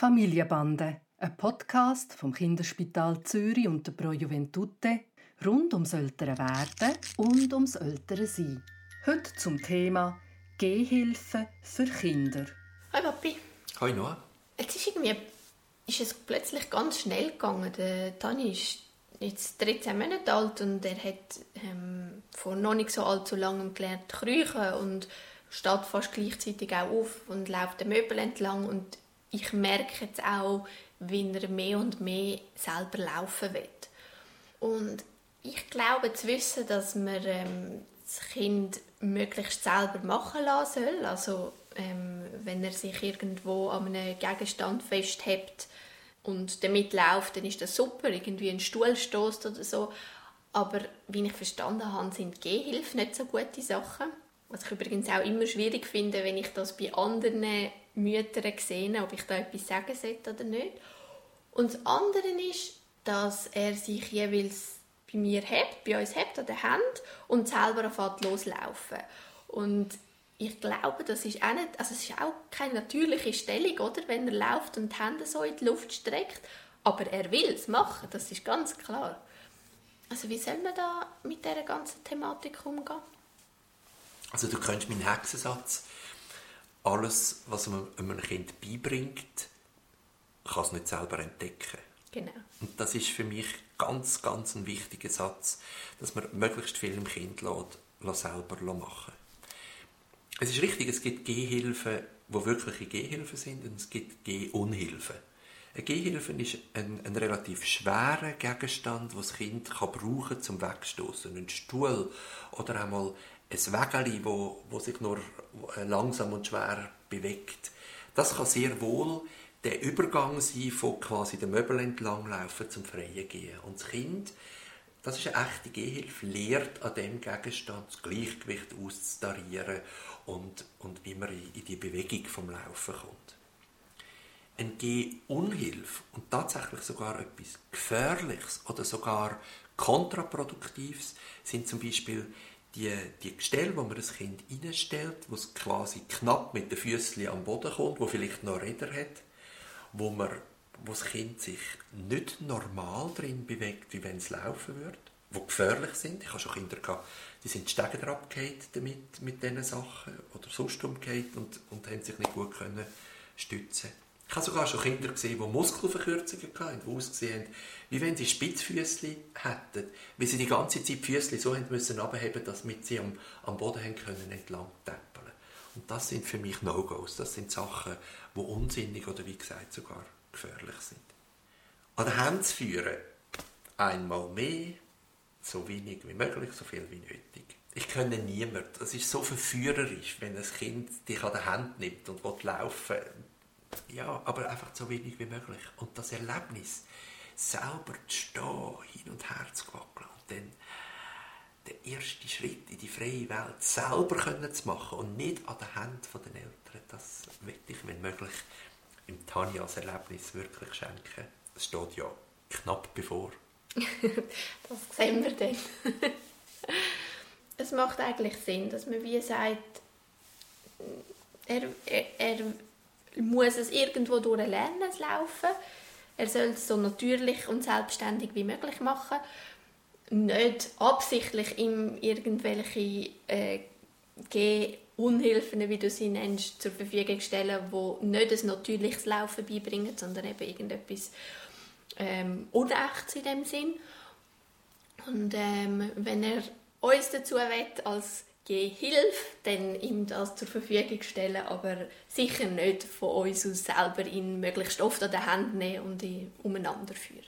Familienbande, ein Podcast vom Kinderspital Zürich und der Pro Juventute rund ums ältere Werden und ums ältere Sein. Heute zum Thema Gehhilfe für Kinder. Hi Papi. Hi Noah. Jetzt ist irgendwie ist es plötzlich ganz schnell gegangen. Der Tani ist jetzt 13 Monate alt und er hat ähm, vor noch nicht so allzu langem gelernt kriechen und steht fast gleichzeitig auch auf und läuft den Möbel entlang und ich merke jetzt auch, wie er mehr und mehr selber laufen will. Und ich glaube zu wissen, dass man ähm, das Kind möglichst selber machen lassen soll. Also ähm, wenn er sich irgendwo an einem Gegenstand festhält und damit läuft, dann ist das super, irgendwie ein Stuhl stößt oder so. Aber wie ich verstanden habe, sind Gehhilfen nicht so gute Sachen. Was ich übrigens auch immer schwierig finde, wenn ich das bei anderen Müttern sehe, ob ich da etwas sagen sollte oder nicht. Und das andere ist, dass er sich jeweils bei mir hebt, bei uns hebt an der Hand und selber anfängt loslaufen. Und ich glaube, das ist auch nicht, also es ist auch keine natürliche Stellung, oder, wenn er läuft und die Hände so in die Luft streckt. Aber er will es machen, das ist ganz klar. Also wie soll man da mit dieser ganzen Thematik umgehen? Also du könntest meinen Hexensatz, alles, was man einem Kind beibringt, kann es nicht selber entdecken. Genau. Und das ist für mich ganz, ganz ein wichtiger Satz, dass man möglichst viel im Kind lässt, lässt selber machen Es ist richtig, es gibt Gehhilfen, die wirkliche Gehhilfen sind, und es gibt Gehunhilfen. Eine Gehhilfe ist ein, ein relativ schwerer Gegenstand, den das Kind kann brauchen kann zum Wegstoßen. Ein Stuhl oder einmal ein Wägeli, wo, wo sich nur langsam und schwer bewegt. Das kann sehr wohl der Übergang sein von quasi dem Möbel entlanglaufen zum freien Gehen. Und das Kind, das ist eine echte Gehhilfe, lehrt an dem Gegenstand das Gleichgewicht auszutarieren und, und wie man in die Bewegung vom Laufen kommt. Ein Gehunhilfe und tatsächlich sogar etwas Gefährliches oder sogar Kontraproduktives sind zum Beispiel die, die Gestelle, wo man das Kind reinstellt, wo es quasi knapp mit den Füßen am Boden kommt, wo vielleicht noch Räder hat, wo, man, wo das Kind sich nicht normal drin bewegt, wie wenn es laufen würde, wo gefährlich sind. Ich habe schon Kinder gehabt, die sind die Stege abgehakt damit, mit diesen Sachen oder sonst umgehakt und, und haben sich nicht gut können stützen ich habe sogar schon Kinder gesehen, die Muskelverkürzungen hatten, die ausgesehen haben, wie wenn sie Spitzfüßli hätten, weil sie die ganze Zeit die Füßli so haben müssen abheben, dass mit sie am, am Boden haben können entlang täppeln. Und das sind für mich No-Gos. Das sind Sachen, die unsinnig oder wie gesagt sogar gefährlich sind. An der Hand zu führen, einmal mehr, so wenig wie möglich, so viel wie nötig. Ich kenne niemanden. Es ist so verführerisch, wenn ein Kind dich an der Hand nimmt und laufen will ja, aber einfach so wenig wie möglich. Und das Erlebnis, selber zu stehen, hin und her zu wackeln und dann den ersten Schritt in die freie Welt selber können zu machen und nicht an der Hand der Eltern, das möchte ich, wenn möglich, im Tanjas Erlebnis wirklich schenken. Es steht ja knapp bevor. das sehen wir dann. es macht eigentlich Sinn, dass man wie sagt, er, er, muss es irgendwo durch lernen, es laufen. Er soll es so natürlich und selbstständig wie möglich machen. Nicht absichtlich ihm irgendwelche äh, Unhilfen, wie du sie nennst, zur Verfügung stellen, die nicht ein natürliches Laufen beibringen, sondern eben irgendetwas ähm, Unechtes in dem Sinn. Und ähm, wenn er uns dazu will, als Gehilfe, dann ihm das zur Verfügung stellen, aber sicher nicht von uns aus selber ihn möglichst oft an der Hand nehmen und ihn umeinander führen.